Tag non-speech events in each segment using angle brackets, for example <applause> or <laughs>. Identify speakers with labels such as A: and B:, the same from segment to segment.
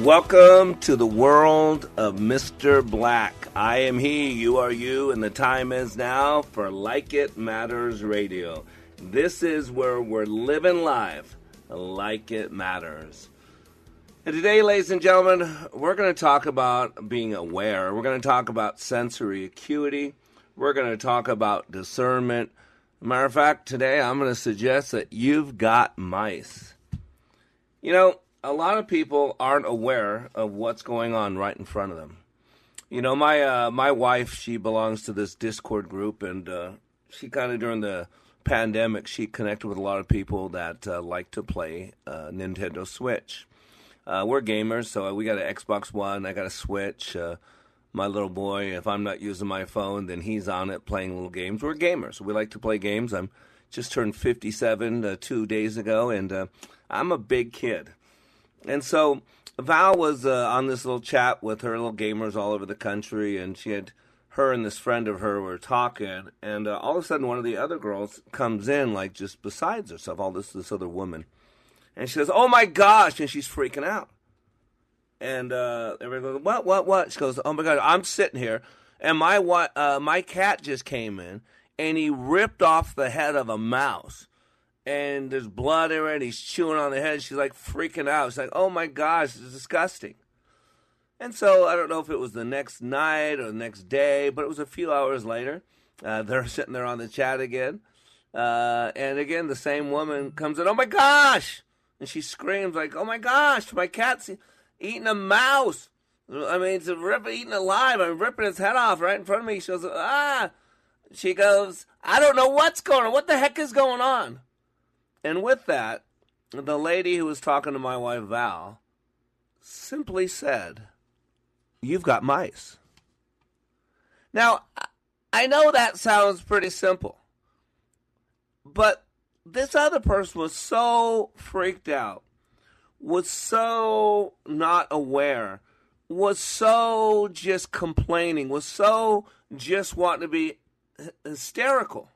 A: Welcome to the world of Mr. Black. I am he, you are you, and the time is now for Like It Matters Radio. This is where we're living live like it matters. And today, ladies and gentlemen, we're going to talk about being aware. We're going to talk about sensory acuity. We're going to talk about discernment. Matter of fact, today I'm going to suggest that you've got mice. You know, a lot of people aren't aware of what's going on right in front of them. You know, my uh, my wife, she belongs to this Discord group, and uh, she kind of during the pandemic, she connected with a lot of people that uh, like to play uh, Nintendo Switch. Uh, we're gamers, so we got an Xbox One, I got a Switch. Uh, my little boy, if I'm not using my phone, then he's on it playing little games. We're gamers. We like to play games. I'm just turned 57 uh, two days ago, and I'm a big kid. And so Val was uh, on this little chat with her little gamers all over the country, and she had her and this friend of her were talking, and uh, all of a sudden one of the other girls comes in like just besides herself, all this this other woman, and she goes, "Oh my gosh!" and she's freaking out, and uh, everybody goes, "What? What? What?" She goes, "Oh my god, I'm sitting here, and my? Uh, my cat just came in, and he ripped off the head of a mouse." And there's blood in it, and he's chewing on the head. She's like freaking out. She's like, oh my gosh, it's disgusting. And so I don't know if it was the next night or the next day, but it was a few hours later. Uh, <laughs> they're sitting there on the chat again. Uh, and again, the same woman comes in, oh my gosh! And she screams, like, oh my gosh, my cat's eating a mouse. I mean, it's a rip, eating alive. I'm ripping its head off right in front of me. She goes, ah. She goes, I don't know what's going on. What the heck is going on? And with that, the lady who was talking to my wife Val simply said, You've got mice. Now, I know that sounds pretty simple, but this other person was so freaked out, was so not aware, was so just complaining, was so just wanting to be hysterical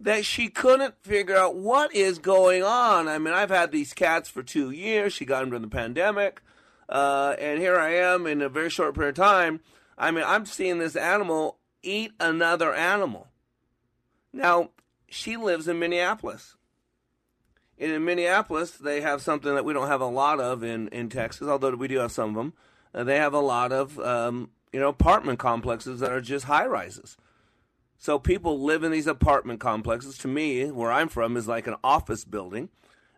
A: that she couldn't figure out what is going on. I mean, I've had these cats for two years. She got them during the pandemic. Uh, and here I am in a very short period of time. I mean, I'm seeing this animal eat another animal. Now, she lives in Minneapolis. And in Minneapolis, they have something that we don't have a lot of in, in Texas, although we do have some of them. Uh, they have a lot of, um, you know, apartment complexes that are just high rises. So people live in these apartment complexes. To me, where I'm from, is like an office building.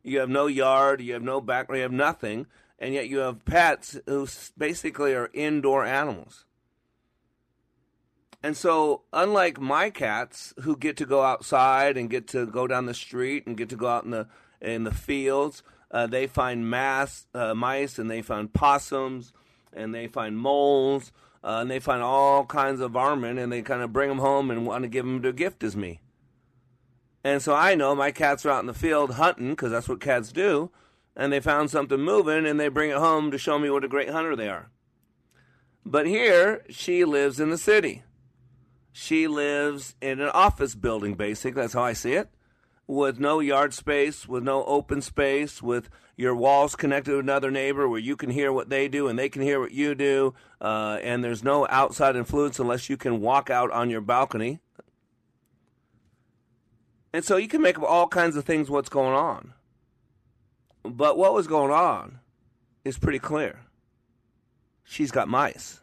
A: You have no yard, you have no back, you have nothing, and yet you have pets who basically are indoor animals. And so, unlike my cats who get to go outside and get to go down the street and get to go out in the in the fields, uh, they find mass uh, mice and they find possums and they find moles uh, and they find all kinds of varmint and they kind of bring them home and want to give them to gift as me. And so I know my cats are out in the field hunting because that's what cats do, and they found something moving and they bring it home to show me what a great hunter they are. But here, she lives in the city. She lives in an office building, basically. That's how I see it. With no yard space, with no open space, with your walls connected to another neighbor where you can hear what they do and they can hear what you do, uh, and there's no outside influence unless you can walk out on your balcony. And so you can make up all kinds of things what's going on. But what was going on is pretty clear. She's got mice.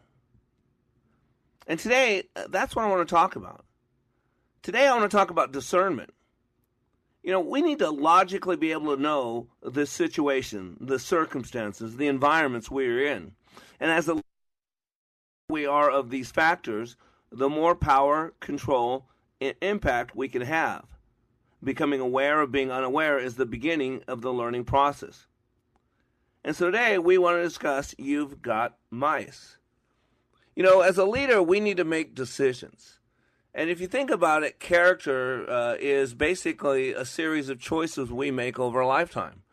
A: And today, uh, that's what I want to talk about. Today, I want to talk about discernment. You know, we need to logically be able to know the situation, the circumstances, the environments we're in. And as the we are of these factors, the more power, control, and impact we can have. Becoming aware of being unaware is the beginning of the learning process. And so today we want to discuss You've Got Mice. You know, as a leader, we need to make decisions. And if you think about it, character uh, is basically a series of choices we make over a lifetime.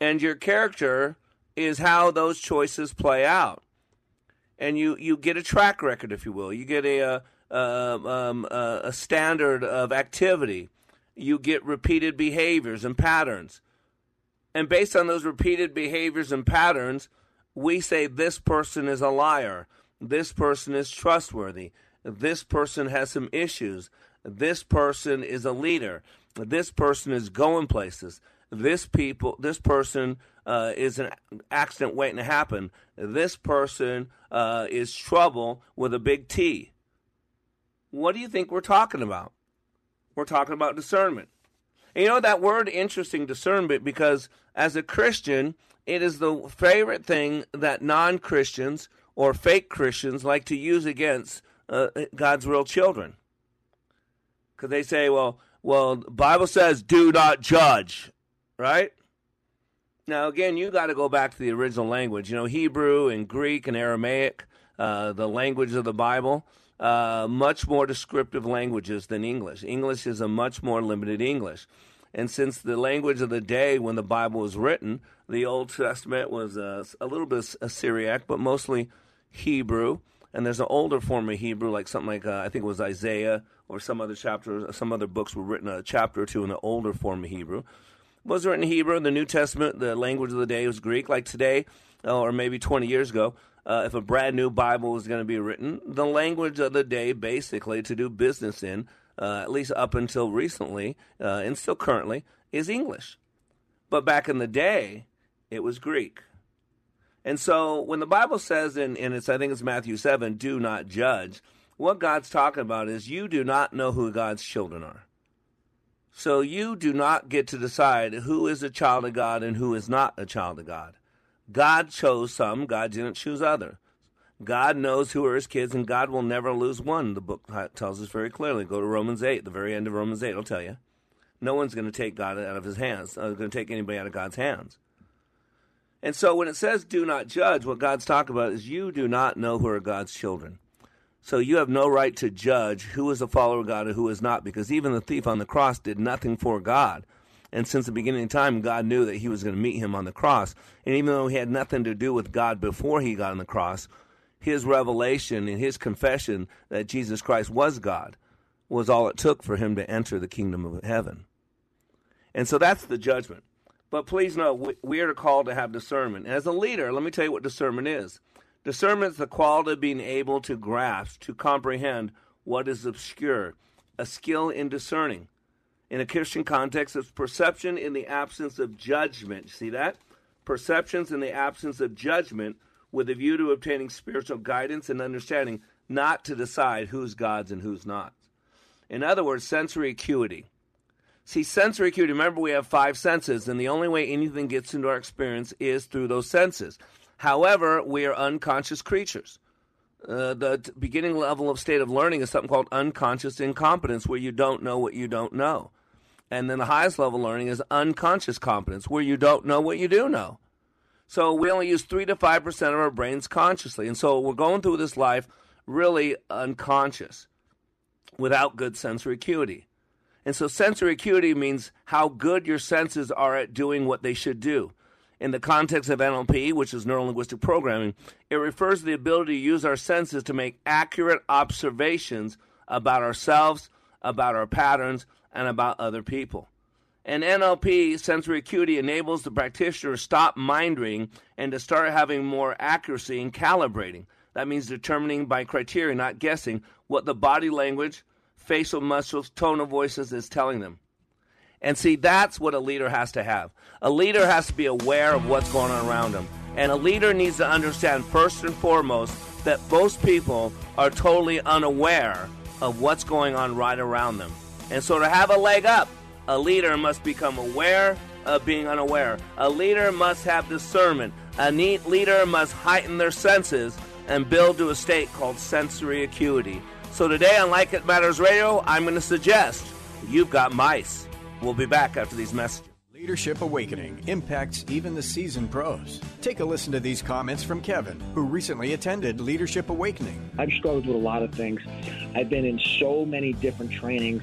A: And your character is how those choices play out. And you, you get a track record, if you will. You get a, a, um, a, a standard of activity. You get repeated behaviors and patterns. And based on those repeated behaviors and patterns, we say this person is a liar this person is trustworthy. This person has some issues. This person is a leader. This person is going places. This people, this person uh, is an accident waiting to happen. This person uh, is trouble with a big T. What do you think we're talking about? We're talking about discernment. And you know that word interesting discernment because as a Christian, it is the favorite thing that non Christians or fake Christians like to use against uh, God's real children. Because they say, well, well, the Bible says, do not judge, right? Now, again, you got to go back to the original language. You know, Hebrew and Greek and Aramaic, uh, the language of the Bible, uh, much more descriptive languages than English. English is a much more limited English. And since the language of the day when the Bible was written, the Old Testament was uh, a little bit Syriac, but mostly Hebrew, and there's an older form of Hebrew, like something like uh, I think it was Isaiah or some other chapter, some other books were written a chapter or two in the older form of Hebrew. Was written in Hebrew. The New Testament, the language of the day was Greek. Like today, uh, or maybe 20 years ago, uh, if a brand new Bible was going to be written, the language of the day, basically to do business in, uh, at least up until recently, uh, and still currently, is English. But back in the day, it was Greek. And so when the Bible says in, in it's I think it's Matthew seven, do not judge, what God's talking about is you do not know who God's children are. So you do not get to decide who is a child of God and who is not a child of God. God chose some, God didn't choose other. God knows who are his kids, and God will never lose one. The book tells us very clearly. Go to Romans 8, the very end of Romans 8 will tell you. No one's going to take God out of his hands, uh, going to take anybody out of God's hands. And so when it says do not judge, what God's talking about is you do not know who are God's children. So you have no right to judge who is a follower of God and who is not, because even the thief on the cross did nothing for God. And since the beginning of time, God knew that he was going to meet him on the cross. And even though he had nothing to do with God before he got on the cross, his revelation and his confession that Jesus Christ was God was all it took for him to enter the kingdom of heaven. And so that's the judgment. But please know, we are called to have discernment. As a leader, let me tell you what discernment is. Discernment is the quality of being able to grasp, to comprehend what is obscure, a skill in discerning. In a Christian context, it's perception in the absence of judgment. See that? Perceptions in the absence of judgment with a view to obtaining spiritual guidance and understanding, not to decide who's God's and who's not. In other words, sensory acuity. See, sensory acuity, remember we have five senses, and the only way anything gets into our experience is through those senses. However, we are unconscious creatures. Uh, the t- beginning level of state of learning is something called unconscious incompetence, where you don't know what you don't know. And then the highest level learning is unconscious competence, where you don't know what you do know. So we only use 3 to 5% of our brains consciously. And so we're going through this life really unconscious without good sensory acuity. And so sensory acuity means how good your senses are at doing what they should do. In the context of NLP, which is neuro linguistic programming, it refers to the ability to use our senses to make accurate observations about ourselves, about our patterns, and about other people. And NLP, sensory acuity, enables the practitioner to stop mind reading and to start having more accuracy in calibrating. That means determining by criteria, not guessing, what the body language, facial muscles, tone of voices is telling them. And see, that's what a leader has to have. A leader has to be aware of what's going on around them. And a leader needs to understand, first and foremost, that most people are totally unaware of what's going on right around them. And so to have a leg up, a leader must become aware of being unaware. A leader must have discernment. A neat leader must heighten their senses and build to a state called sensory acuity. So today on Like It Matters Radio, I'm going to suggest you've got mice. We'll be back after these messages.
B: Leadership Awakening impacts even the seasoned pros. Take a listen to these comments from Kevin, who recently attended Leadership Awakening.
C: I've struggled with a lot of things. I've been in so many different trainings,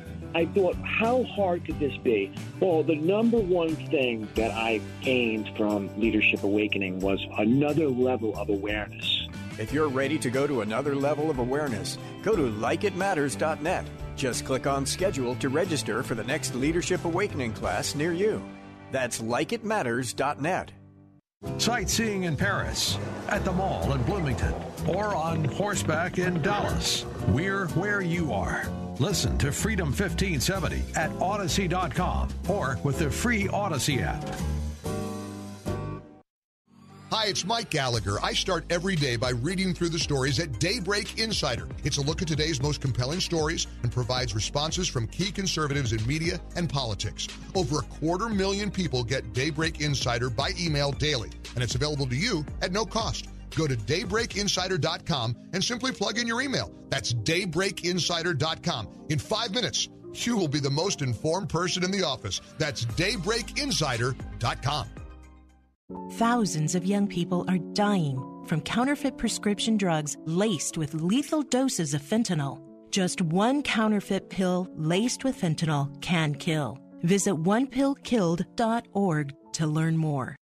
C: I thought, how hard could this be? Well, the number one thing that I gained from Leadership Awakening was another level of awareness.
B: If you're ready to go to another level of awareness, go to likeitmatters.net. Just click on schedule to register for the next Leadership Awakening class near you. That's likeitmatters.net.
D: Sightseeing in Paris, at the mall in Bloomington, or on horseback in Dallas. We're where you are. Listen to Freedom 1570 at Audacy.com or with the free Audacy app.
E: Hi, it's Mike Gallagher. I start every day by reading through the stories at Daybreak Insider. It's a look at today's most compelling stories and provides responses from key conservatives in media and politics. Over a quarter million people get Daybreak Insider by email daily, and it's available to you at no cost. Go to daybreakinsider.com and simply plug in your email. That's daybreakinsider.com. In five minutes, you will be the most informed person in the office. That's daybreakinsider.com.
F: Thousands of young people are dying from counterfeit prescription drugs laced with lethal doses of fentanyl. Just one counterfeit pill laced with fentanyl can kill. Visit onepillkilled.org to learn more.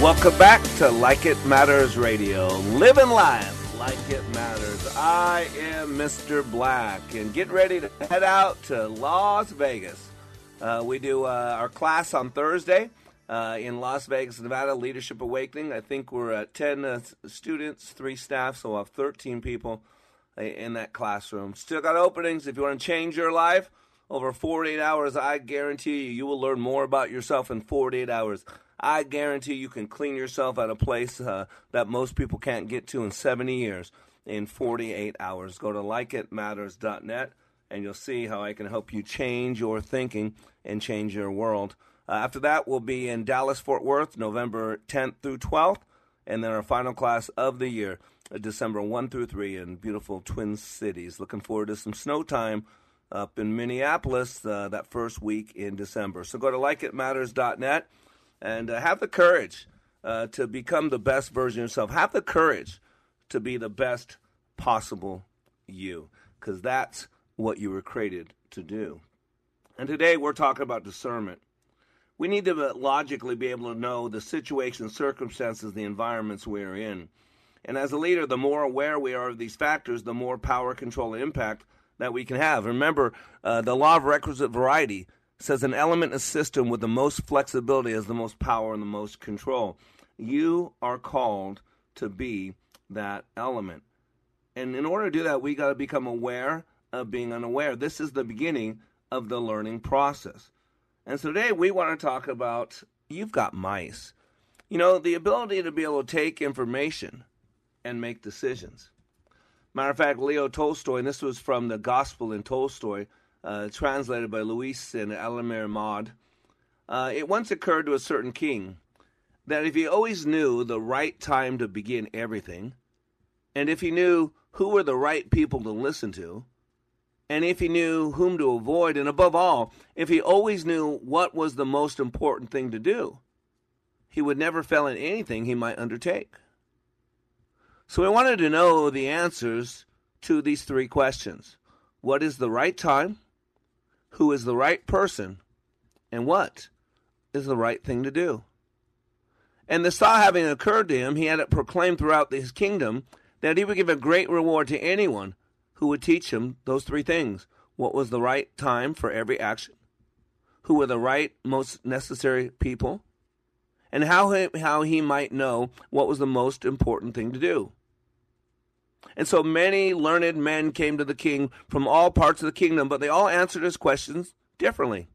A: Welcome back to Like It Matters Radio. Living life like it matters. I am Mr. Black and get ready to head out to Las Vegas. Uh, we do uh, our class on Thursday uh, in Las Vegas, Nevada, Leadership Awakening. I think we're at 10 uh, students, three staff, so we'll have 13 people uh, in that classroom. Still got openings if you want to change your life. Over 48 hours, I guarantee you, you will learn more about yourself in 48 hours. I guarantee you can clean yourself at a place uh, that most people can't get to in 70 years in 48 hours. Go to likeitmatters.net and you'll see how I can help you change your thinking and change your world. Uh, after that, we'll be in Dallas, Fort Worth, November 10th through 12th, and then our final class of the year, uh, December 1 through 3 in beautiful Twin Cities. Looking forward to some snow time up in Minneapolis uh, that first week in December. So go to likeitmatters.net and uh, have the courage uh, to become the best version of yourself. Have the courage to be the best possible you, because that's what you were created to do. And today we're talking about discernment. We need to uh, logically be able to know the situations, circumstances, the environments we're in. And as a leader, the more aware we are of these factors, the more power, control, and impact that we can have. Remember, uh, the law of requisite variety says an element, a system with the most flexibility has the most power and the most control. You are called to be that element. And in order to do that, we got to become aware of being unaware. This is the beginning of the learning process. And so today we want to talk about you've got mice. You know, the ability to be able to take information and make decisions. Matter of fact, Leo Tolstoy, and this was from the Gospel in Tolstoy, uh, translated by Louise and Aylmer Maude. Uh, it once occurred to a certain king that if he always knew the right time to begin everything, and if he knew who were the right people to listen to, and if he knew whom to avoid, and above all, if he always knew what was the most important thing to do, he would never fail in anything he might undertake. So we wanted to know the answers to these three questions What is the right time? Who is the right person? And what is the right thing to do? And this thought having occurred to him, he had it proclaimed throughout his kingdom that he would give a great reward to anyone who would teach him those three things what was the right time for every action, who were the right, most necessary people, and how he, how he might know what was the most important thing to do. And so many learned men came to the king from all parts of the kingdom, but they all answered his questions differently.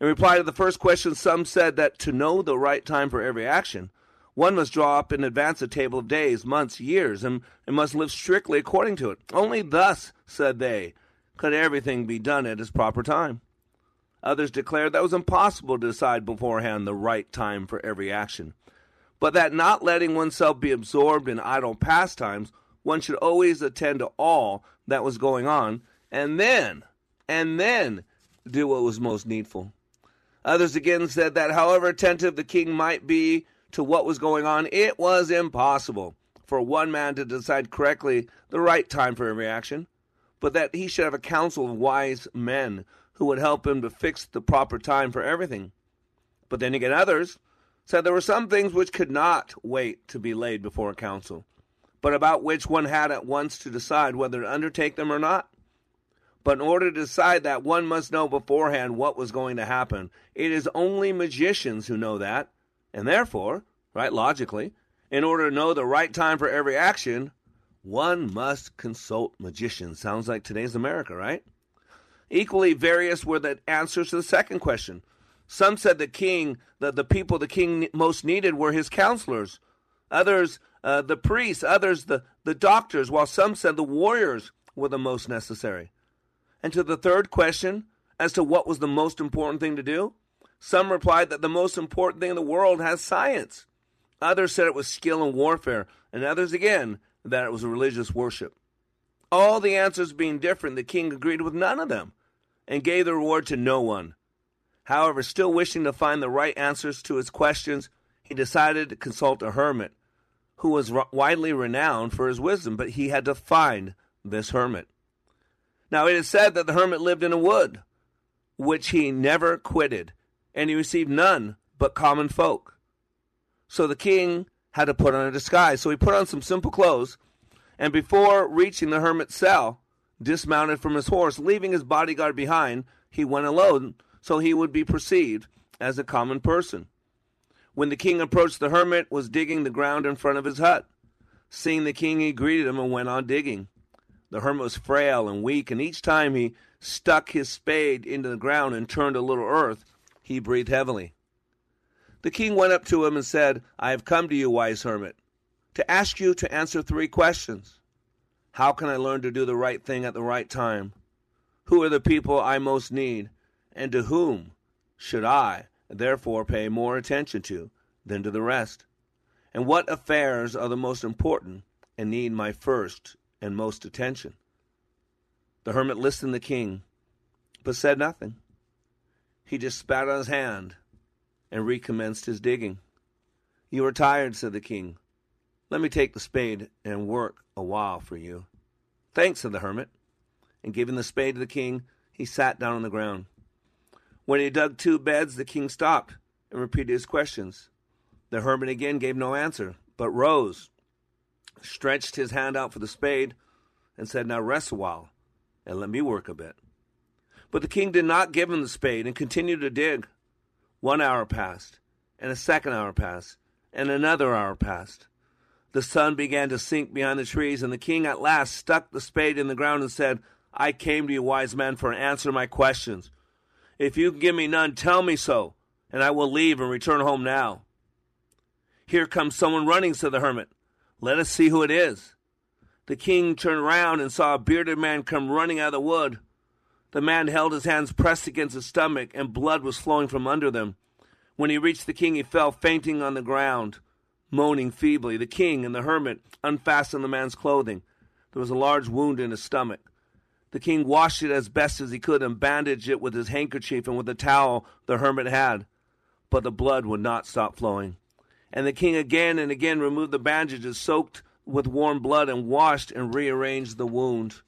A: In reply to the first question, some said that to know the right time for every action, one must draw up in advance a table of days, months, years, and, and must live strictly according to it. Only thus, said they, could everything be done at its proper time. Others declared that it was impossible to decide beforehand the right time for every action, but that not letting oneself be absorbed in idle pastimes, one should always attend to all that was going on, and then, and then do what was most needful. Others again said that however attentive the king might be to what was going on, it was impossible for one man to decide correctly the right time for every action, but that he should have a council of wise men who would help him to fix the proper time for everything. But then again, others said there were some things which could not wait to be laid before a council, but about which one had at once to decide whether to undertake them or not. But in order to decide that, one must know beforehand what was going to happen. It is only magicians who know that, and therefore, right, logically, in order to know the right time for every action, one must consult magicians. Sounds like today's America, right? Equally various were the answers to the second question. Some said the king, that the people the king most needed were his counselors. Others, uh, the priests. Others, the, the doctors. While some said the warriors were the most necessary. And to the third question, as to what was the most important thing to do, some replied that the most important thing in the world has science. Others said it was skill in warfare, and others again that it was religious worship. All the answers being different, the king agreed with none of them and gave the reward to no one. However, still wishing to find the right answers to his questions, he decided to consult a hermit who was widely renowned for his wisdom, but he had to find this hermit. Now, it is said that the hermit lived in a wood, which he never quitted and he received none but common folk. So the king had to put on a disguise. So he put on some simple clothes, and before reaching the hermit's cell, dismounted from his horse, leaving his bodyguard behind, he went alone so he would be perceived as a common person. When the king approached, the hermit was digging the ground in front of his hut. Seeing the king, he greeted him and went on digging. The hermit was frail and weak, and each time he stuck his spade into the ground and turned a little earth, he breathed heavily. The king went up to him and said, I have come to you, wise hermit, to ask you to answer three questions. How can I learn to do the right thing at the right time? Who are the people I most need? And to whom should I, therefore, pay more attention to than to the rest? And what affairs are the most important and need my first and most attention? The hermit listened to the king, but said nothing. He just spat on his hand and recommenced his digging. You are tired, said the king. Let me take the spade and work a while for you. Thanks, said the hermit. And giving the spade to the king, he sat down on the ground. When he dug two beds, the king stopped and repeated his questions. The hermit again gave no answer, but rose, stretched his hand out for the spade, and said, Now rest a while and let me work a bit. But the king did not give him the spade and continued to dig. One hour passed, and a second hour passed, and another hour passed. The sun began to sink behind the trees, and the king at last stuck the spade in the ground and said, I came to you, wise man, for an answer to my questions. If you can give me none, tell me so, and I will leave and return home now. Here comes someone running, said the hermit. Let us see who it is. The king turned round and saw a bearded man come running out of the wood. The man held his hands pressed against his stomach, and blood was flowing from under them. When he reached the king, he fell fainting on the ground, moaning feebly. The king and the hermit unfastened the man's clothing. There was a large wound in his stomach. The king washed it as best as he could and bandaged it with his handkerchief and with the towel the hermit had. But the blood would not stop flowing. And the king again and again removed the bandages soaked with warm blood and washed and rearranged the wound.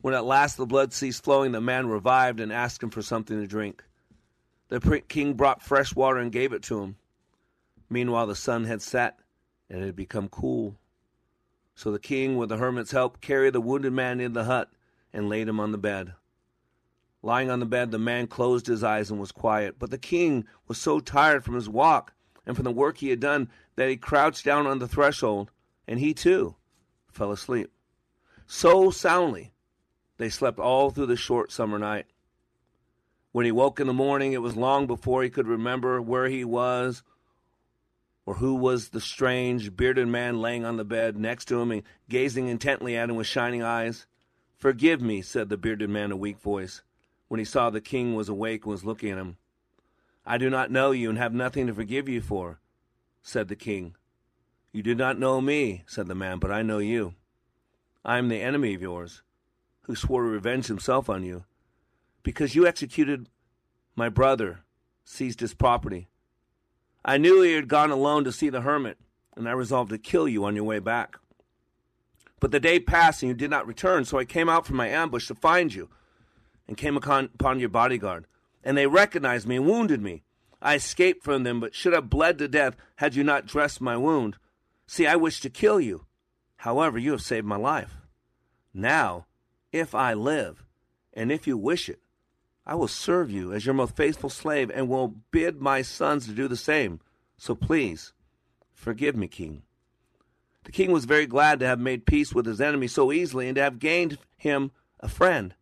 A: When at last the blood ceased flowing, the man revived and asked him for something to drink. The king brought fresh water and gave it to him. Meanwhile, the sun had set and it had become cool. So the king, with the hermit's help, carried the wounded man in the hut and laid him on the bed. Lying on the bed, the man closed his eyes and was quiet. But the king was so tired from his walk and from the work he had done that he crouched down on the threshold, and he too fell asleep. So soundly they slept all through the short summer night. When he woke in the morning, it was long before he could remember where he was or who was the strange, bearded man laying on the bed next to him and gazing intently at him with shining eyes. Forgive me, said the bearded man in a weak voice, when he saw the king was awake and was looking at him. I do not know you and have nothing to forgive you for, said the king. You do not know me, said the man, but I know you. I am the enemy of yours, who swore to revenge himself on you, because you executed my brother, seized his property. I knew he had gone alone to see the hermit, and I resolved to kill you on your way back. But the day passed and you did not return, so I came out from my ambush to find you and came upon your bodyguard. And they recognized me and wounded me. I escaped from them, but should have bled to death had you not dressed my wound. See, I wished to kill you. However, you have saved my life. Now, if I live, and if you wish it, I will serve you as your most faithful slave and will bid my sons to do the same. So please, forgive me, King. The king was very glad to have made peace with his enemy so easily and to have gained him a friend.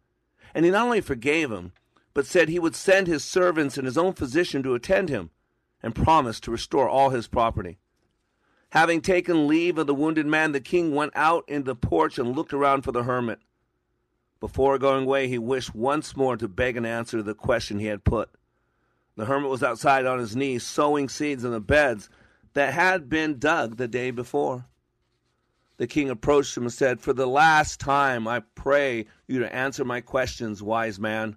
A: And he not only forgave him, but said he would send his servants and his own physician to attend him, and promised to restore all his property. Having taken leave of the wounded man, the king went out into the porch and looked around for the hermit. Before going away, he wished once more to beg an answer to the question he had put. The hermit was outside on his knees, sowing seeds in the beds that had been dug the day before. The king approached him and said, For the last time, I pray you to answer my questions, wise man.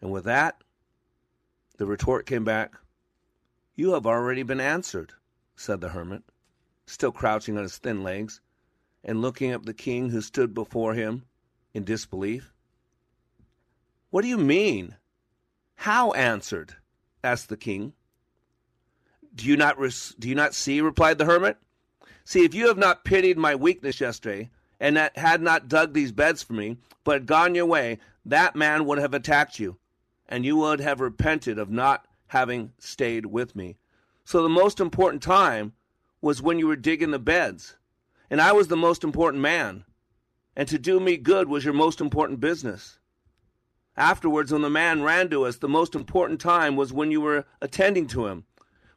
A: And with that, the retort came back, You have already been answered, said the hermit, still crouching on his thin legs, and looking up the king who stood before him in disbelief. What do you mean? How answered? asked the king. Do you not, do you not see? replied the hermit. See, if you have not pitied my weakness yesterday, and that had not dug these beds for me, but had gone your way, that man would have attacked you, and you would have repented of not having stayed with me. So the most important time was when you were digging the beds, and I was the most important man, and to do me good was your most important business. Afterwards, when the man ran to us, the most important time was when you were attending to him,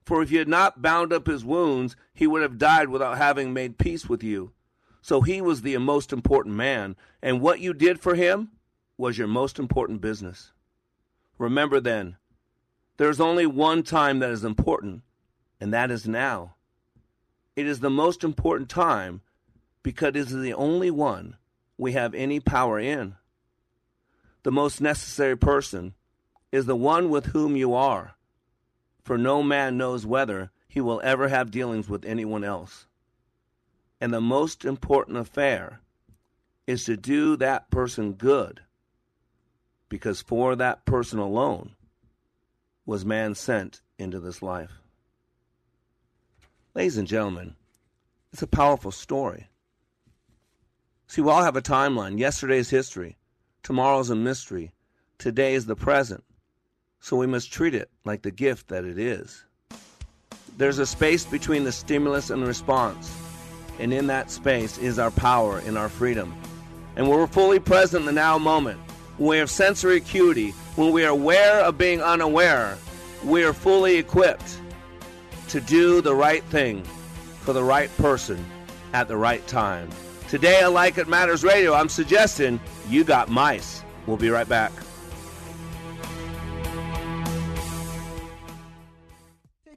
A: for if you had not bound up his wounds, he would have died without having made peace with you. So he was the most important man, and what you did for him was your most important business. Remember then, there is only one time that is important, and that is now. It is the most important time because it is the only one we have any power in. The most necessary person is the one with whom you are for no man knows whether he will ever have dealings with anyone else. And the most important affair is to do that person good, because for that person alone was man sent into this life. Ladies and gentlemen, it's a powerful story. See, we all have a timeline. Yesterday's history, tomorrow's a mystery, today is the present, so we must treat it like the gift that it is. There's a space between the stimulus and the response, And in that space is our power and our freedom. And when we're fully present in the now moment, when we have sensory acuity, when we are aware of being unaware, we are fully equipped to do the right thing for the right person at the right time. Today on Like It Matters Radio, I'm suggesting you got mice. We'll be right back.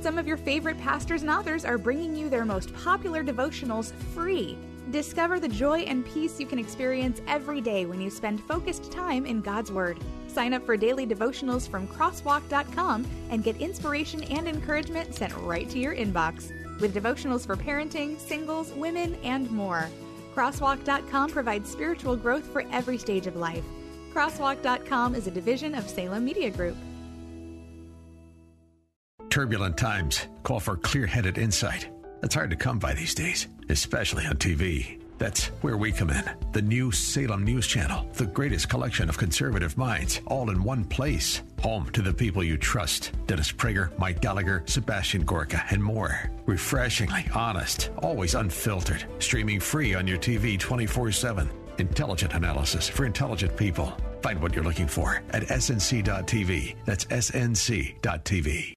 G: Some of your favorite pastors and authors are bringing you their most popular devotionals free. Discover the joy and peace you can experience every day when you spend focused time in God's Word. Sign up for daily devotionals from crosswalk.com and get inspiration and encouragement sent right to your inbox. With devotionals for parenting, singles, women, and more. Crosswalk.com provides spiritual growth for every stage of life. Crosswalk.com is a division of Salem Media Group.
D: Turbulent times call for clear headed insight. That's hard to come by these days, especially on TV. That's where we come in. The new Salem News Channel, the greatest collection of conservative minds, all in one place. Home to the people you trust Dennis Prager, Mike Gallagher, Sebastian Gorka, and more. Refreshingly honest, always unfiltered. Streaming free on your TV 24 7. Intelligent analysis for intelligent people. Find what you're looking for at snc.tv. That's snc.tv.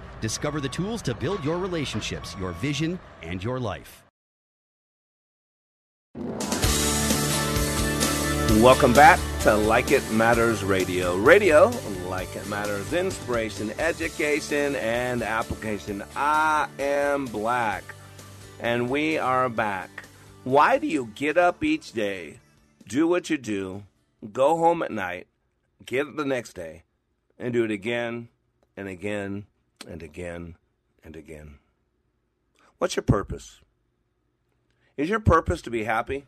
H: Discover the tools to build your relationships, your vision, and your life.
A: Welcome back to Like It Matters Radio. Radio, like it matters, inspiration, education, and application. I am black, and we are back. Why do you get up each day, do what you do, go home at night, get up the next day, and do it again and again and again and again? What's your purpose? Is your purpose to be happy?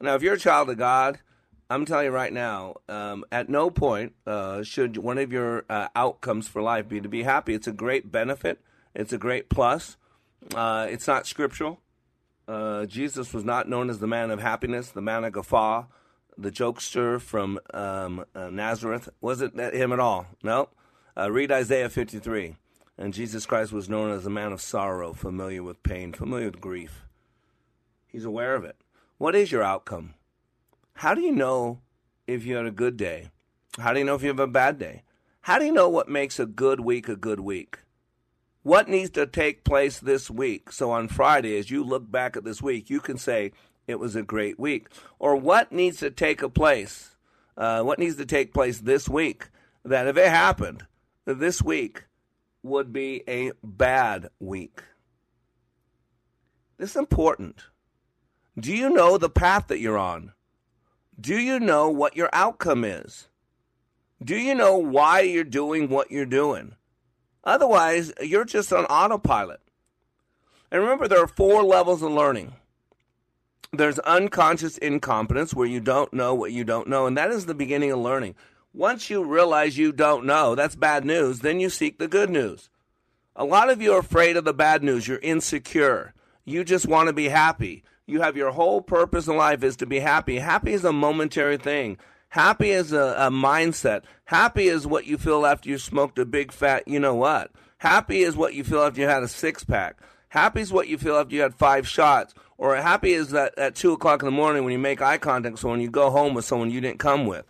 A: Now, if you're a child of God, I'm telling you right now, um, at no point uh, should one of your uh, outcomes for life be to be happy. It's a great benefit. It's a great plus. Uh, it's not scriptural. Uh, Jesus was not known as the man of happiness, the man of guffaw, the jokester from um, uh, Nazareth. Wasn't him at all. No. Uh, read Isaiah 53. And Jesus Christ was known as a man of sorrow, familiar with pain, familiar with grief. He's aware of it. What is your outcome? How do you know if you had a good day? How do you know if you have a bad day? How do you know what makes a good week a good week? What needs to take place this week? So on Friday, as you look back at this week, you can say it was a great week. Or what needs to take a place? Uh, what needs to take place this week that if it happened, this week would be a bad week? This is important. Do you know the path that you're on? Do you know what your outcome is? Do you know why you're doing what you're doing? Otherwise, you're just on autopilot. And remember, there are four levels of learning. There's unconscious incompetence, where you don't know what you don't know, and that is the beginning of learning. Once you realize you don't know, that's bad news, then you seek the good news. A lot of you are afraid of the bad news. You're insecure. You just want to be happy. You have your whole purpose in life is to be happy. Happy is a momentary thing. Happy is a, a mindset. Happy is what you feel after you smoked a big fat, you know what. Happy is what you feel after you had a six pack. Happy is what you feel after you had five shots. Or happy is that at two o'clock in the morning when you make eye contact with someone, you go home with someone you didn't come with.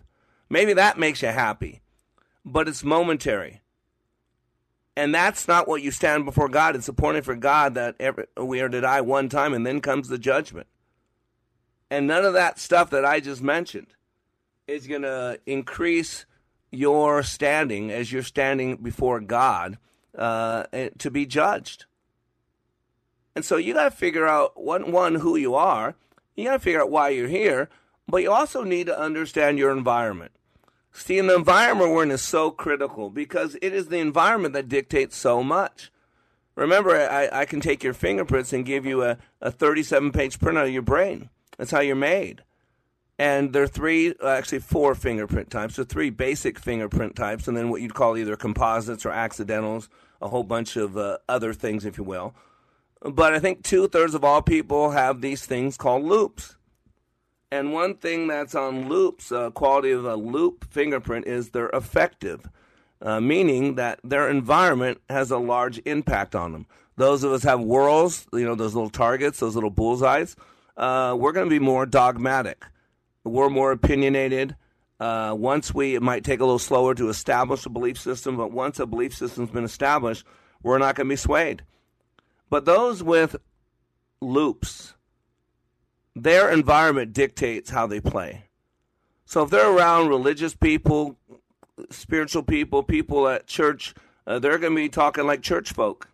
A: Maybe that makes you happy, but it's momentary. And that's not what you stand before God. It's appointed for God that every, we are to die one time and then comes the judgment. And none of that stuff that I just mentioned is going to increase your standing as you're standing before God uh, to be judged. And so you got to figure out one, one who you are. You got to figure out why you're here, but you also need to understand your environment. See, in the environment we're in is so critical because it is the environment that dictates so much. Remember, I, I can take your fingerprints and give you a, a 37 page printout of your brain. That's how you're made. And there are three, actually four fingerprint types. So three basic fingerprint types, and then what you'd call either composites or accidentals, a whole bunch of uh, other things, if you will. But I think two thirds of all people have these things called loops. And one thing that's on loops, uh, quality of a loop fingerprint, is they're effective, uh, meaning that their environment has a large impact on them. Those of us have whorls, you know, those little targets, those little bullseyes. Uh, we're going to be more dogmatic. We're more opinionated. Uh, once we, it might take a little slower to establish a belief system, but once a belief system's been established, we're not going to be swayed. But those with loops, their environment dictates how they play. So if they're around religious people, spiritual people, people at church, uh, they're going to be talking like church folk.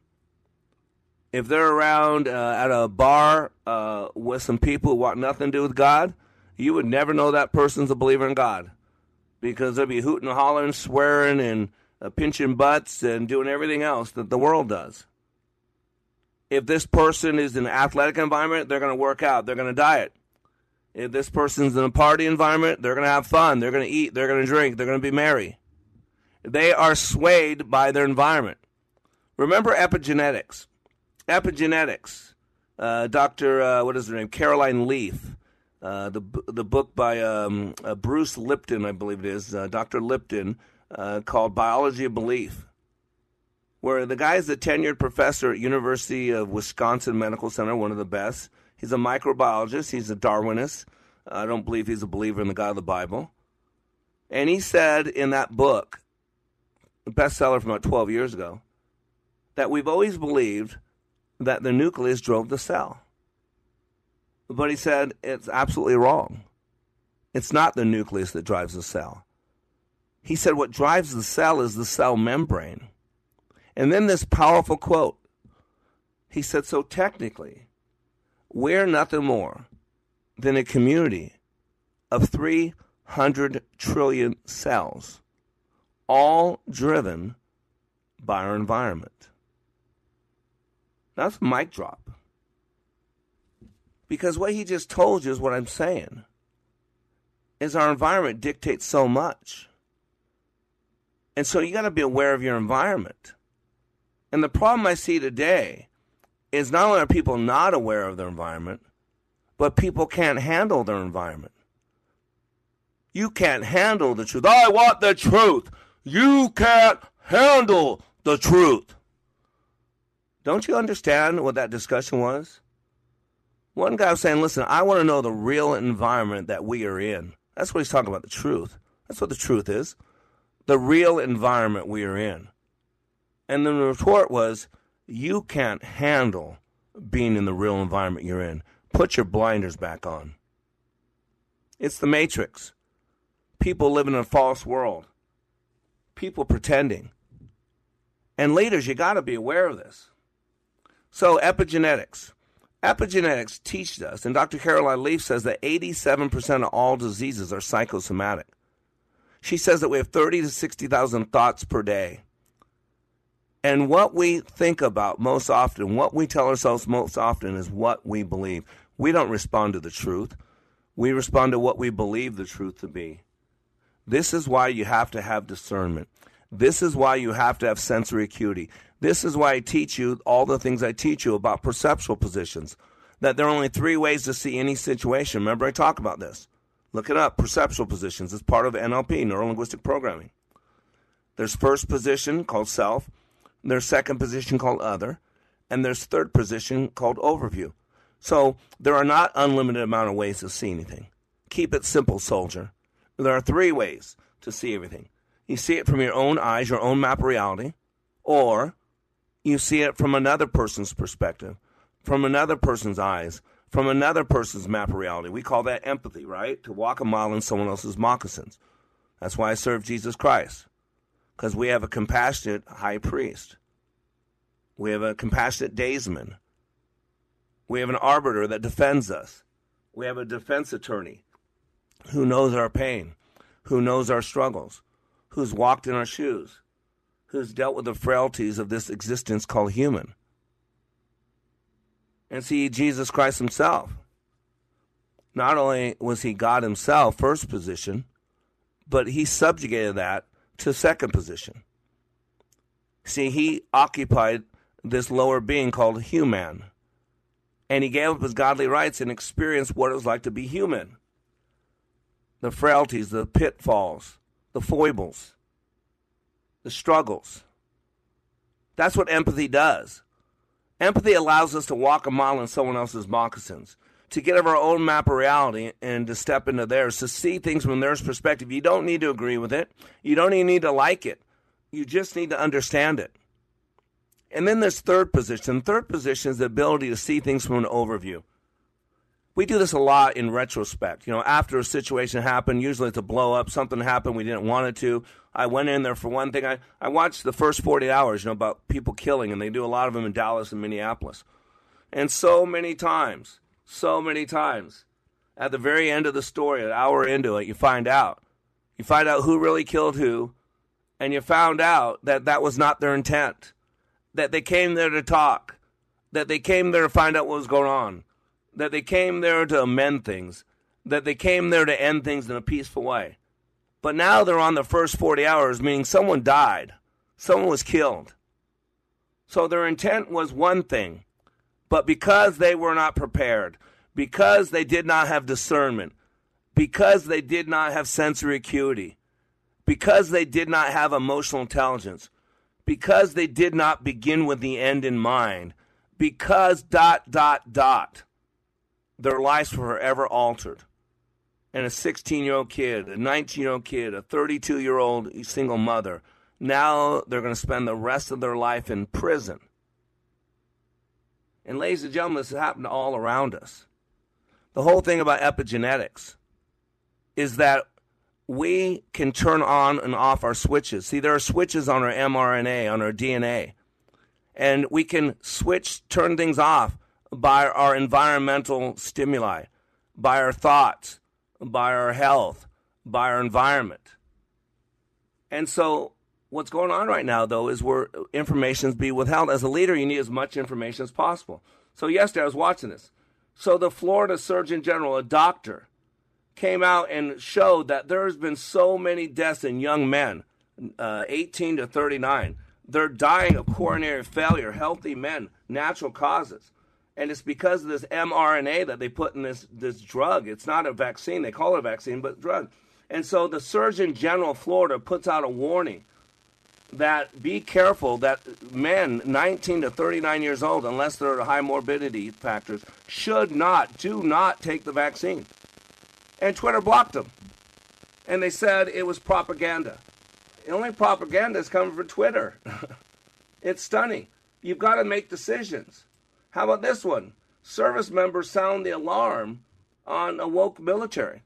A: If they're around uh, at a bar uh, with some people who want nothing to do with God, you would never know that person's a believer in God because they'll be hooting and hollering, swearing, and uh, pinching butts and doing everything else that the world does if this person is in an athletic environment, they're going to work out, they're going to diet. If this person's in a party environment, they're going to have fun, they're going to eat, they're going to drink, they're going to be merry. They are swayed by their environment. Remember epigenetics. Epigenetics. Uh, Dr. Uh, what is her name? Caroline Leaf. Uh, the the book by um, uh, Bruce Lipton, I believe it is, uh, Dr. Lipton, uh, called Biology of Belief where the guy is a tenured professor at University of Wisconsin Medical Center, one of the best. He's a microbiologist. He's a Darwinist. I don't believe he's a believer in the God of the Bible. And he said in that book, bestseller from about 12 years ago, that we've always believed that the nucleus drove the cell. But he said it's absolutely wrong. It's not the nucleus that drives the cell. He said what drives the cell is the cell membrane. And then this powerful quote. He said, So technically, we're nothing more than a community of 300 trillion cells, all driven by our environment. That's a mic drop. Because what he just told you is what I'm saying. Is our environment dictates so much. And so you got to be aware of your environment. And the problem I see today is not only are people not aware of their environment, but people can't handle their environment. You can't handle the truth. I want the truth. You can't handle the truth. Don't you understand what that discussion was? One guy was saying, listen, I want to know the real environment that we are in. That's what he's talking about, the truth. That's what the truth is. The real environment we are in. And then the retort was, you can't handle being in the real environment you're in. Put your blinders back on. It's the matrix. People living in a false world. People pretending. And leaders, you got to be aware of this. So, epigenetics. Epigenetics teaches us, and Dr. Caroline Leaf says that 87% of all diseases are psychosomatic. She says that we have 30 to 60,000 thoughts per day. And what we think about most often, what we tell ourselves most often, is what we believe. We don't respond to the truth. We respond to what we believe the truth to be. This is why you have to have discernment. This is why you have to have sensory acuity. This is why I teach you all the things I teach you about perceptual positions. That there are only three ways to see any situation. Remember, I talk about this. Look it up. Perceptual positions is part of NLP, neuro linguistic programming. There's first position called self, there's second position called other, and there's third position called overview. So there are not unlimited amount of ways to see anything. Keep it simple, soldier. There are three ways to see everything. You see it from your own eyes, your own map of reality, or you see it from another person's perspective, from another person's eyes, from another person's map of reality. We call that empathy, right? To walk a mile in someone else's moccasins. That's why I serve Jesus Christ, because we have a compassionate high priest. We have a compassionate daysman. We have an arbiter that defends us. We have a defense attorney who knows our pain, who knows our struggles, who's walked in our shoes, who's dealt with the frailties of this existence called human. And see, Jesus Christ himself, not only was he God himself, first position, but he subjugated that to second position. See, he occupied this lower being called human. And he gave up his godly rights and experienced what it was like to be human the frailties, the pitfalls, the foibles, the struggles. That's what empathy does. Empathy allows us to walk a mile in someone else's moccasins, to get of our own map of reality and to step into theirs, to see things from theirs perspective. You don't need to agree with it. You don't even need to like it. You just need to understand it. And then there's third position. Third position is the ability to see things from an overview. We do this a lot in retrospect. You know, after a situation happened, usually it's a blow up, something happened we didn't want it to. I went in there for one thing. I, I watched the first 40 hours, you know, about people killing, and they do a lot of them in Dallas and Minneapolis. And so many times, so many times, at the very end of the story, an hour into it, you find out. You find out who really killed who, and you found out that that was not their intent. That they came there to talk, that they came there to find out what was going on, that they came there to amend things, that they came there to end things in a peaceful way. But now they're on the first 40 hours, meaning someone died, someone was killed. So their intent was one thing, but because they were not prepared, because they did not have discernment, because they did not have sensory acuity, because they did not have emotional intelligence, because they did not begin with the end in mind, because dot, dot, dot, their lives were forever altered. And a 16 year old kid, a 19 year old kid, a 32 year old single mother, now they're going to spend the rest of their life in prison. And, ladies and gentlemen, this has happened all around us. The whole thing about epigenetics is that we can turn on and off our switches. See, there are switches on our mRNA, on our DNA. And we can switch, turn things off by our environmental stimuli, by our thoughts, by our health, by our environment. And so, what's going on right now, though, is where information is being withheld. As a leader, you need as much information as possible. So, yesterday I was watching this. So, the Florida Surgeon General, a doctor, came out and showed that there has been so many deaths in young men, uh, 18 to 39. They're dying of coronary failure, healthy men, natural causes. And it's because of this mRNA that they put in this, this drug. It's not a vaccine. They call it a vaccine, but drug. And so the Surgeon General of Florida puts out a warning that be careful that men 19 to 39 years old, unless there are high morbidity factors, should not, do not take the vaccine and Twitter blocked them. And they said it was propaganda. The only propaganda is coming from Twitter. <laughs> it's stunning. You've got to make decisions. How about this one? Service members sound the alarm on a woke military.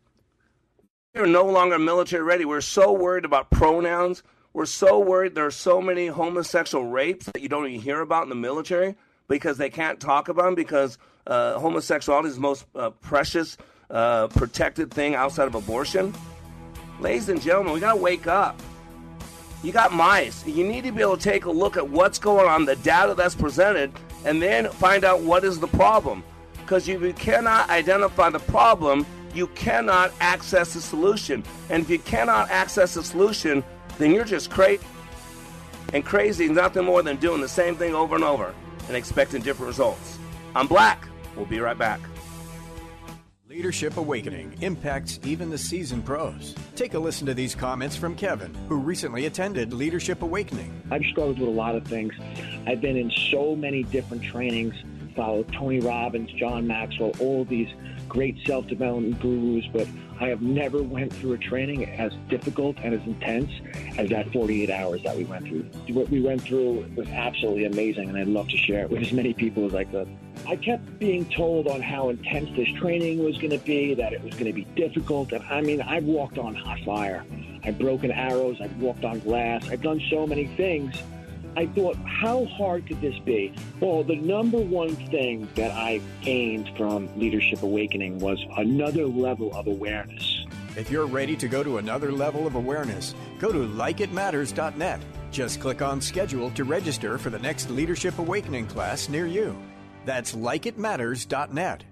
A: We're no longer military ready. We're so worried about pronouns. We're so worried there are so many homosexual rapes that you don't even hear about in the military because they can't talk about them because uh, homosexuality is the most uh, precious, uh, protected thing outside of abortion. Ladies and gentlemen, we got to wake up. You got mice. You need to be able to take a look at what's going on, the data that's presented, and then find out what is the problem. Because if you cannot identify the problem, you cannot access the solution. And if you cannot access the solution, then you're just crazy. And crazy is nothing more than doing the same thing over and over and expecting different results. I'm Black. We'll be right back.
B: Leadership Awakening impacts even the seasoned pros. Take a listen to these comments from Kevin, who recently attended Leadership Awakening.
C: I've struggled with a lot of things. I've been in so many different trainings, followed Tony Robbins, John Maxwell, all these great self-development gurus, but I have never went through a training as difficult and as intense as that 48 hours that we went through. What we went through was absolutely amazing, and I'd love to share it with <laughs> as many people as I could. I kept being told on how intense this training was going to be, that it was going to be difficult, and I mean, I've walked on hot fire. I've broken arrows, I've walked on glass, I've done so many things. I thought, how hard could this be? Well, the number one thing that I gained from Leadership Awakening was another level of awareness.
B: If you're ready to go to another level of awareness, go to likeitmatters.net. Just click on schedule to register for the next Leadership Awakening class near you. That's likeitmatters.net.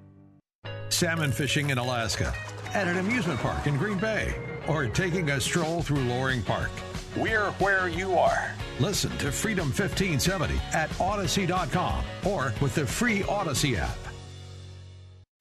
D: Salmon fishing in Alaska, at an amusement park in Green Bay, or taking a stroll through Loring Park. We're where you are. Listen to Freedom 1570 at Audacy.com or with the free Odyssey app.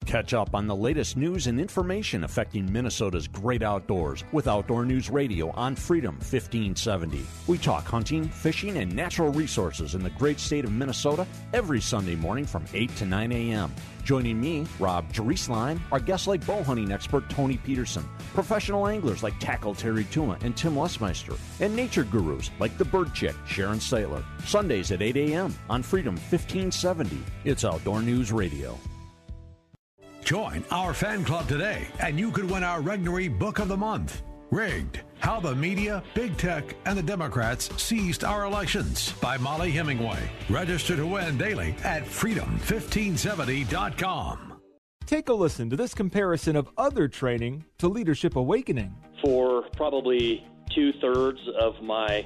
I: Catch up on the latest news and information affecting Minnesota's great outdoors with Outdoor News Radio on Freedom 1570. We talk hunting, fishing, and natural resources in the great state of Minnesota every Sunday morning from 8 to 9 a.m. Joining me, Rob Drieslein, are guests like bow hunting expert Tony Peterson, professional anglers like Tackle Terry Tuma and Tim Lesmeister, and nature gurus like the Bird Chick Sharon Stiteler. Sundays at 8 a.m. on Freedom 1570. It's Outdoor News Radio.
D: Join our fan club today, and you could win our Regnery Book of the Month. Rigged How the Media, Big Tech, and the Democrats Seized Our Elections by Mollie Hemingway. Register to win daily at freedom1570.com.
J: Take a listen to this comparison of other training to Leadership Awakening.
K: For probably two thirds of my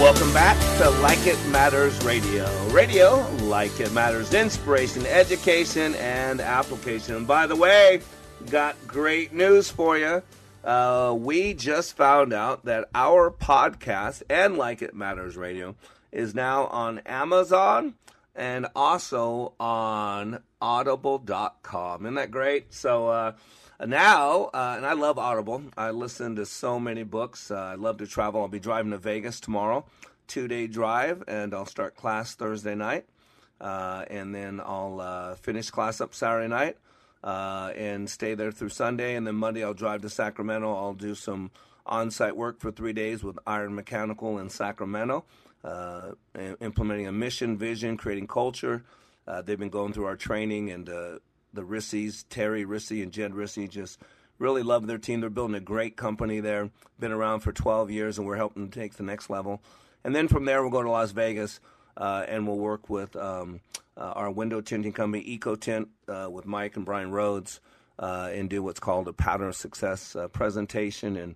A: Welcome back to Like It Matters Radio. Radio, like it matters, inspiration, education, and application. And by the way, got great news for you. Uh, we just found out that our podcast and Like It Matters Radio is now on Amazon and also on audible.com. Isn't that great? So, uh, now, uh, and I love Audible. I listen to so many books. Uh, I love to travel. I'll be driving to Vegas tomorrow, two day drive, and I'll start class Thursday night. Uh, and then I'll uh, finish class up Saturday night uh, and stay there through Sunday. And then Monday, I'll drive to Sacramento. I'll do some on site work for three days with Iron Mechanical in Sacramento, uh, implementing a mission, vision, creating culture. they've been going through our training and the Rissies, Terry Rissy and Jed Rissy, just really love their team. They're building a great company there. Been around for 12 years, and we're helping them take the next level. And then from there, we'll go to Las Vegas, uh, and we'll work with um, uh, our window tinting company, Eco Tint, uh, with Mike and Brian Rhodes, uh, and do what's called a pattern of success uh, presentation and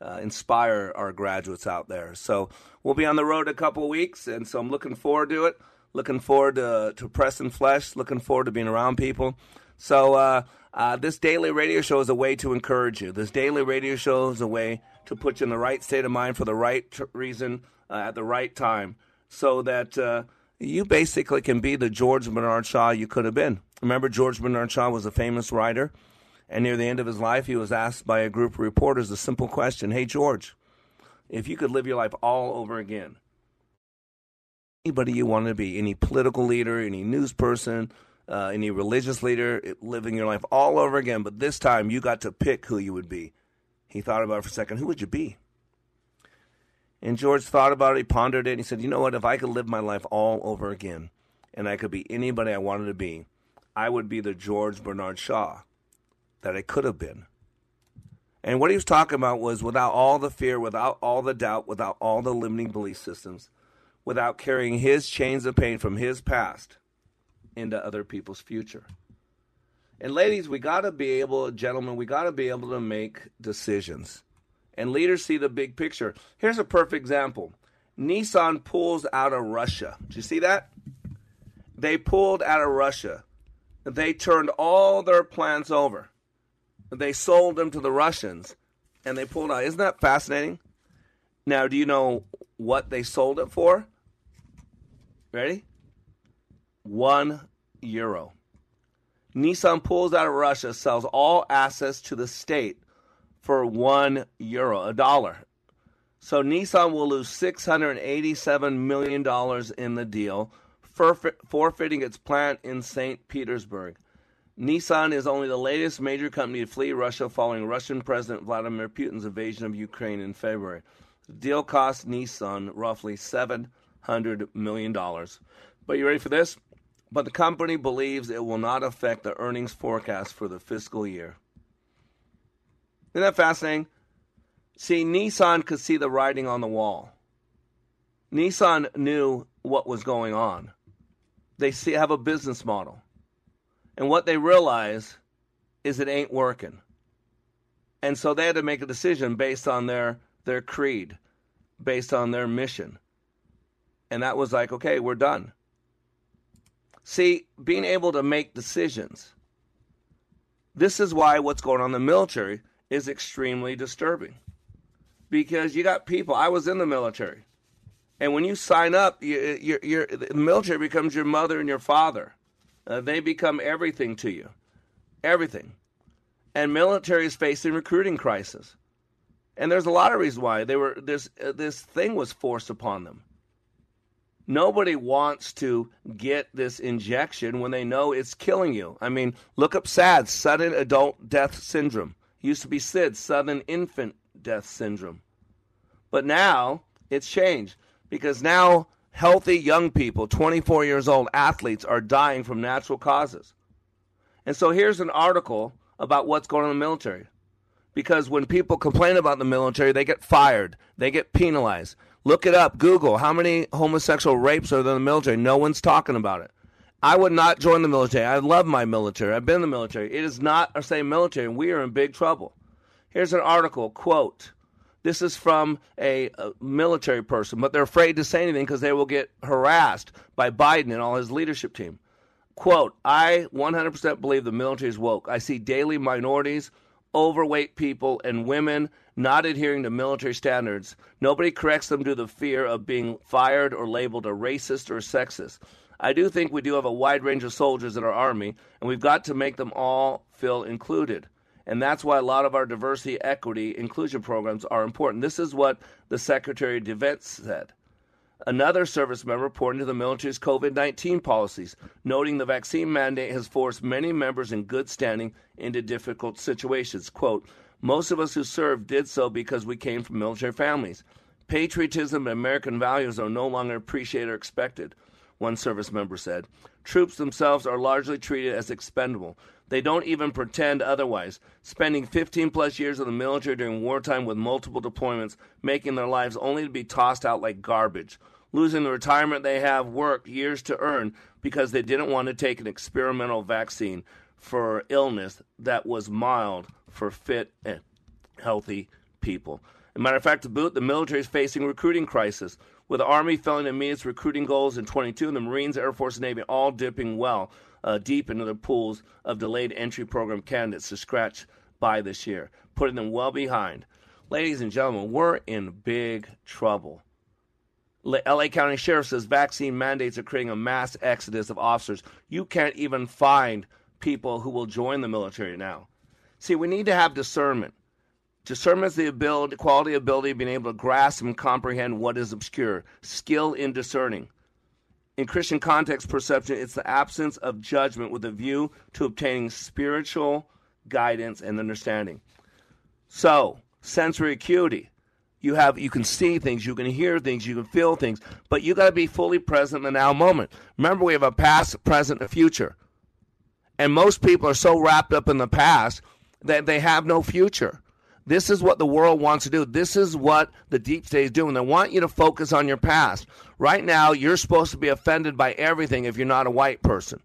A: uh, inspire our graduates out there. So we'll be on the road a couple weeks, and so I'm looking forward to it looking forward to, to pressing flesh, looking forward to being around people. So, uh, uh, this daily radio show is a way to encourage you. This daily radio show is a way to put you in the right state of mind for the right t- reason uh, at the right time so that uh, you basically can be the George Bernard Shaw you could have been. Remember, George Bernard Shaw was a famous writer, and near the end of his life, he was asked by a group of reporters a simple question Hey, George, if you could live your life all over again, anybody you want to be, any political leader, any news person, uh, any religious leader, living your life all over again, but this time you got to pick who you would be. He thought about it for a second. Who would you be? And George thought about it, he pondered it, and he said, You know what? If I could live my life all over again and I could be anybody I wanted to be, I would be the George Bernard Shaw that I could have been. And what he was talking about was without all the fear, without all the doubt, without all the limiting belief systems, without carrying his chains of pain from his past into other people's future. And ladies, we got to be able, gentlemen, we got to be able to make decisions. And leaders see the big picture. Here's a perfect example. Nissan pulls out of Russia. Did you see that? They pulled out of Russia. They turned all their plants over. They sold them to the Russians and they pulled out. Isn't that fascinating? Now, do you know what they sold it for? Ready? One euro. Nissan pulls out of Russia, sells all assets to the state for one euro, a dollar. So Nissan will lose $687 million in the deal, forfeiting its plant in St. Petersburg. Nissan is only the latest major company to flee Russia following Russian President Vladimir Putin's invasion of Ukraine in February. The deal cost Nissan roughly $700 million. But you ready for this? But the company believes it will not affect the earnings forecast for the fiscal year. Isn't that fascinating? See, Nissan could see the writing on the wall. Nissan knew what was going on. They see, have a business model. And what they realize is it ain't working. And so they had to make a decision based on their, their creed, based on their mission. And that was like, okay, we're done. See, being able to make decisions. This is why what's going on in the military is extremely disturbing. Because you got people, I was in the military. And when you sign up, you, you're, you're, the military becomes your mother and your father. Uh, they become everything to you, everything. And military is facing recruiting crisis, and there's a lot of reasons why they were this uh, this thing was forced upon them. Nobody wants to get this injection when they know it's killing you. I mean, look up SAD, sudden adult death syndrome. It used to be SID, sudden infant death syndrome. But now it's changed because now healthy young people, 24 years old athletes, are dying from natural causes. And so here's an article about what's going on in the military. Because when people complain about the military, they get fired, they get penalized. Look it up, Google how many homosexual rapes are there in the military. No one's talking about it. I would not join the military. I love my military. I've been in the military. It is not our same military, and we are in big trouble. Here's an article quote this is from a, a military person, but they're afraid to say anything because they will get harassed by Biden and all his leadership team. Quote, I 100% believe the military is woke. I see daily minorities, overweight people, and women not adhering to military standards. Nobody corrects them due to the fear of being fired or labeled a racist or sexist. I do think we do have a wide range of soldiers in our army, and we've got to make them all feel included. And that's why a lot of our diversity, equity, inclusion programs are important. This is what the Secretary of Defense said. Another service member pointed to the military's COVID 19 policies, noting the vaccine mandate has forced many members in good standing into difficult situations. Quote, most of us who served did so because we came from military families. Patriotism and American values are no longer appreciated or expected, one service member said. Troops themselves are largely treated as expendable. They don't even pretend otherwise, spending 15 plus years in the military during wartime with multiple deployments, making their lives only to be tossed out like garbage, losing the retirement they have worked years to earn because they didn't want to take an experimental vaccine for illness that was mild for fit and healthy people. As a matter of fact, to boot, the military is facing recruiting crisis with the Army failing to meet its recruiting goals in 22, and the Marines, Air Force, and Navy all dipping well uh, deep into the pools of delayed entry program candidates to scratch by this year, putting them well behind. Ladies and gentlemen, we're in big trouble. LA County Sheriff says vaccine mandates are creating a mass exodus of officers. You can't even find people who will join the military now. See, we need to have discernment. Discernment is the ability, quality ability of being able to grasp and comprehend what is obscure. Skill in discerning. In Christian context perception, it's the absence of judgment with a view to obtaining spiritual guidance and understanding. So, sensory acuity. You have you can see things, you can hear things, you can feel things, but you got to be fully present in the now moment. Remember we have a past, present, and future. And most people are so wrapped up in the past that they have no future. This is what the world wants to do. This is what the deep state is doing. They want you to focus on your past. Right now, you're supposed to be offended by everything if you're not a white person.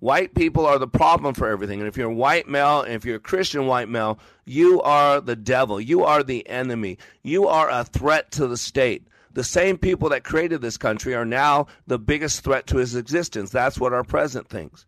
A: White people are the problem for everything. And if you're a white male, and if you're a Christian white male, you are the devil. You are the enemy. You are a threat to the state. The same people that created this country are now the biggest threat to his existence. That's what our president thinks.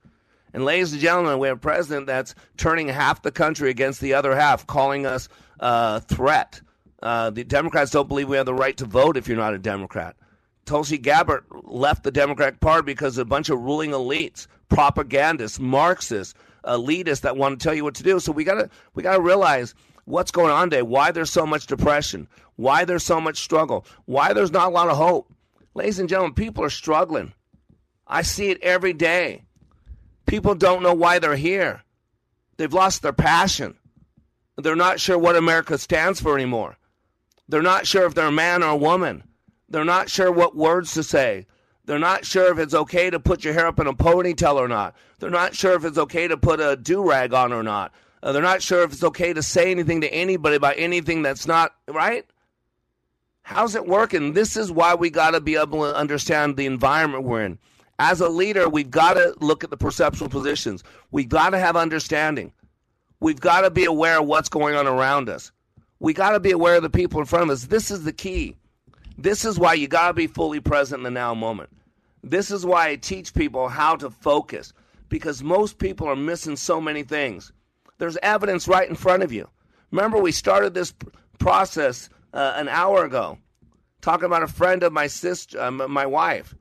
A: And ladies and gentlemen, we have a president that's turning half the country against the other half, calling us a threat. Uh, the Democrats don't believe we have the right to vote if you're not a Democrat. Tulsi Gabbard left the Democratic Party because a bunch of ruling elites, propagandists, Marxists, elitists that want to tell you what to do. So we gotta we gotta realize what's going on today, why there's so much depression, why there's so much struggle, why there's not a lot of hope. Ladies and gentlemen, people are struggling. I see it every day. People don't know why they're here. They've lost their passion. They're not sure what America stands for anymore. They're not sure if they're a man or a woman. They're not sure what words to say. They're not sure if it's okay to put your hair up in a ponytail or not. They're not sure if it's okay to put a do rag on or not. Uh, they're not sure if it's okay to say anything to anybody about anything that's not right. How's it working? This is why we got to be able to understand the environment we're in. As a leader, we've got to look at the perceptual positions. We've got to have understanding. We've got to be aware of what's going on around us. We got to be aware of the people in front of us. This is the key. This is why you got to be fully present in the now moment. This is why I teach people how to focus because most people are missing so many things. There's evidence right in front of you. Remember, we started this process uh, an hour ago talking about a friend of my sister, uh, my wife,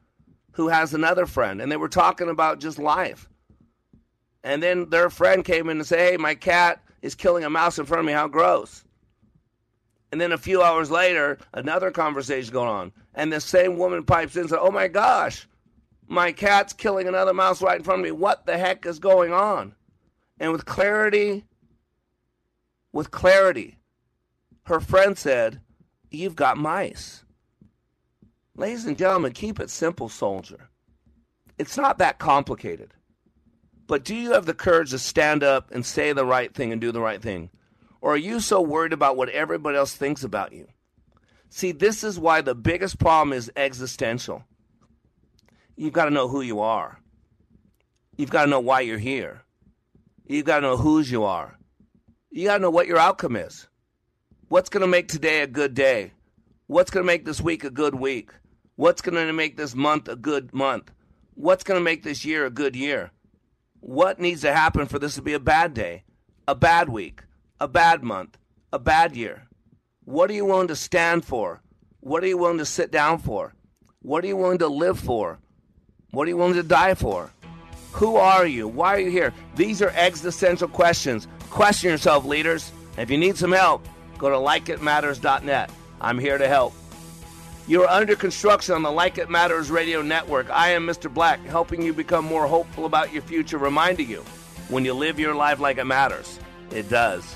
A: who has another friend, and they were talking about just life. And then their friend came in and said, Hey, my cat is killing a mouse in front of me. How gross. And then a few hours later, another conversation going on. And the same woman pipes in and says, Oh my gosh, my cat's killing another mouse right in front of me. What the heck is going on? And with clarity, with clarity, her friend said, You've got mice. Ladies and gentlemen, keep it simple, soldier. It's not that complicated. But do you have the courage to stand up and say the right thing and do the right thing? Or are you so worried about what everybody else thinks about you? See, this is why the biggest problem is existential. You've got to know who you are. You've got to know why you're here. You've got to know whose you are. You got to know what your outcome is. What's going to make today a good day? What's going to make this week a good week? What's going to make this month a good month? What's going to make this year a good year? What needs to happen for this to be a bad day, a bad week, a bad month, a bad year? What are you willing to stand for? What are you willing to sit down for? What are you willing to live for? What are you willing to die for? Who are you? Why are you here? These are existential questions. Question yourself, leaders. If you need some help, go to likeitmatters.net. I'm here to help. You are under construction on the Like It Matters radio network. I am Mr. Black, helping you become more hopeful about your future, reminding you when you live your life like it matters, it does.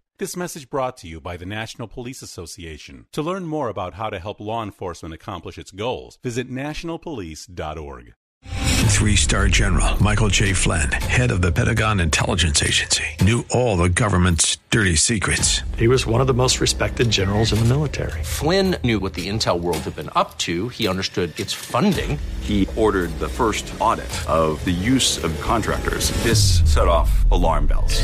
L: This message brought to you by the National Police Association. To learn more about how to help law enforcement accomplish its goals, visit nationalpolice.org.
D: Three star general Michael J. Flynn, head of the Pentagon Intelligence Agency, knew all the government's dirty secrets.
M: He was one of the most respected generals in the military.
N: Flynn knew what the intel world had been up to, he understood its funding.
O: He ordered the first audit of the use of contractors. This set off alarm bells.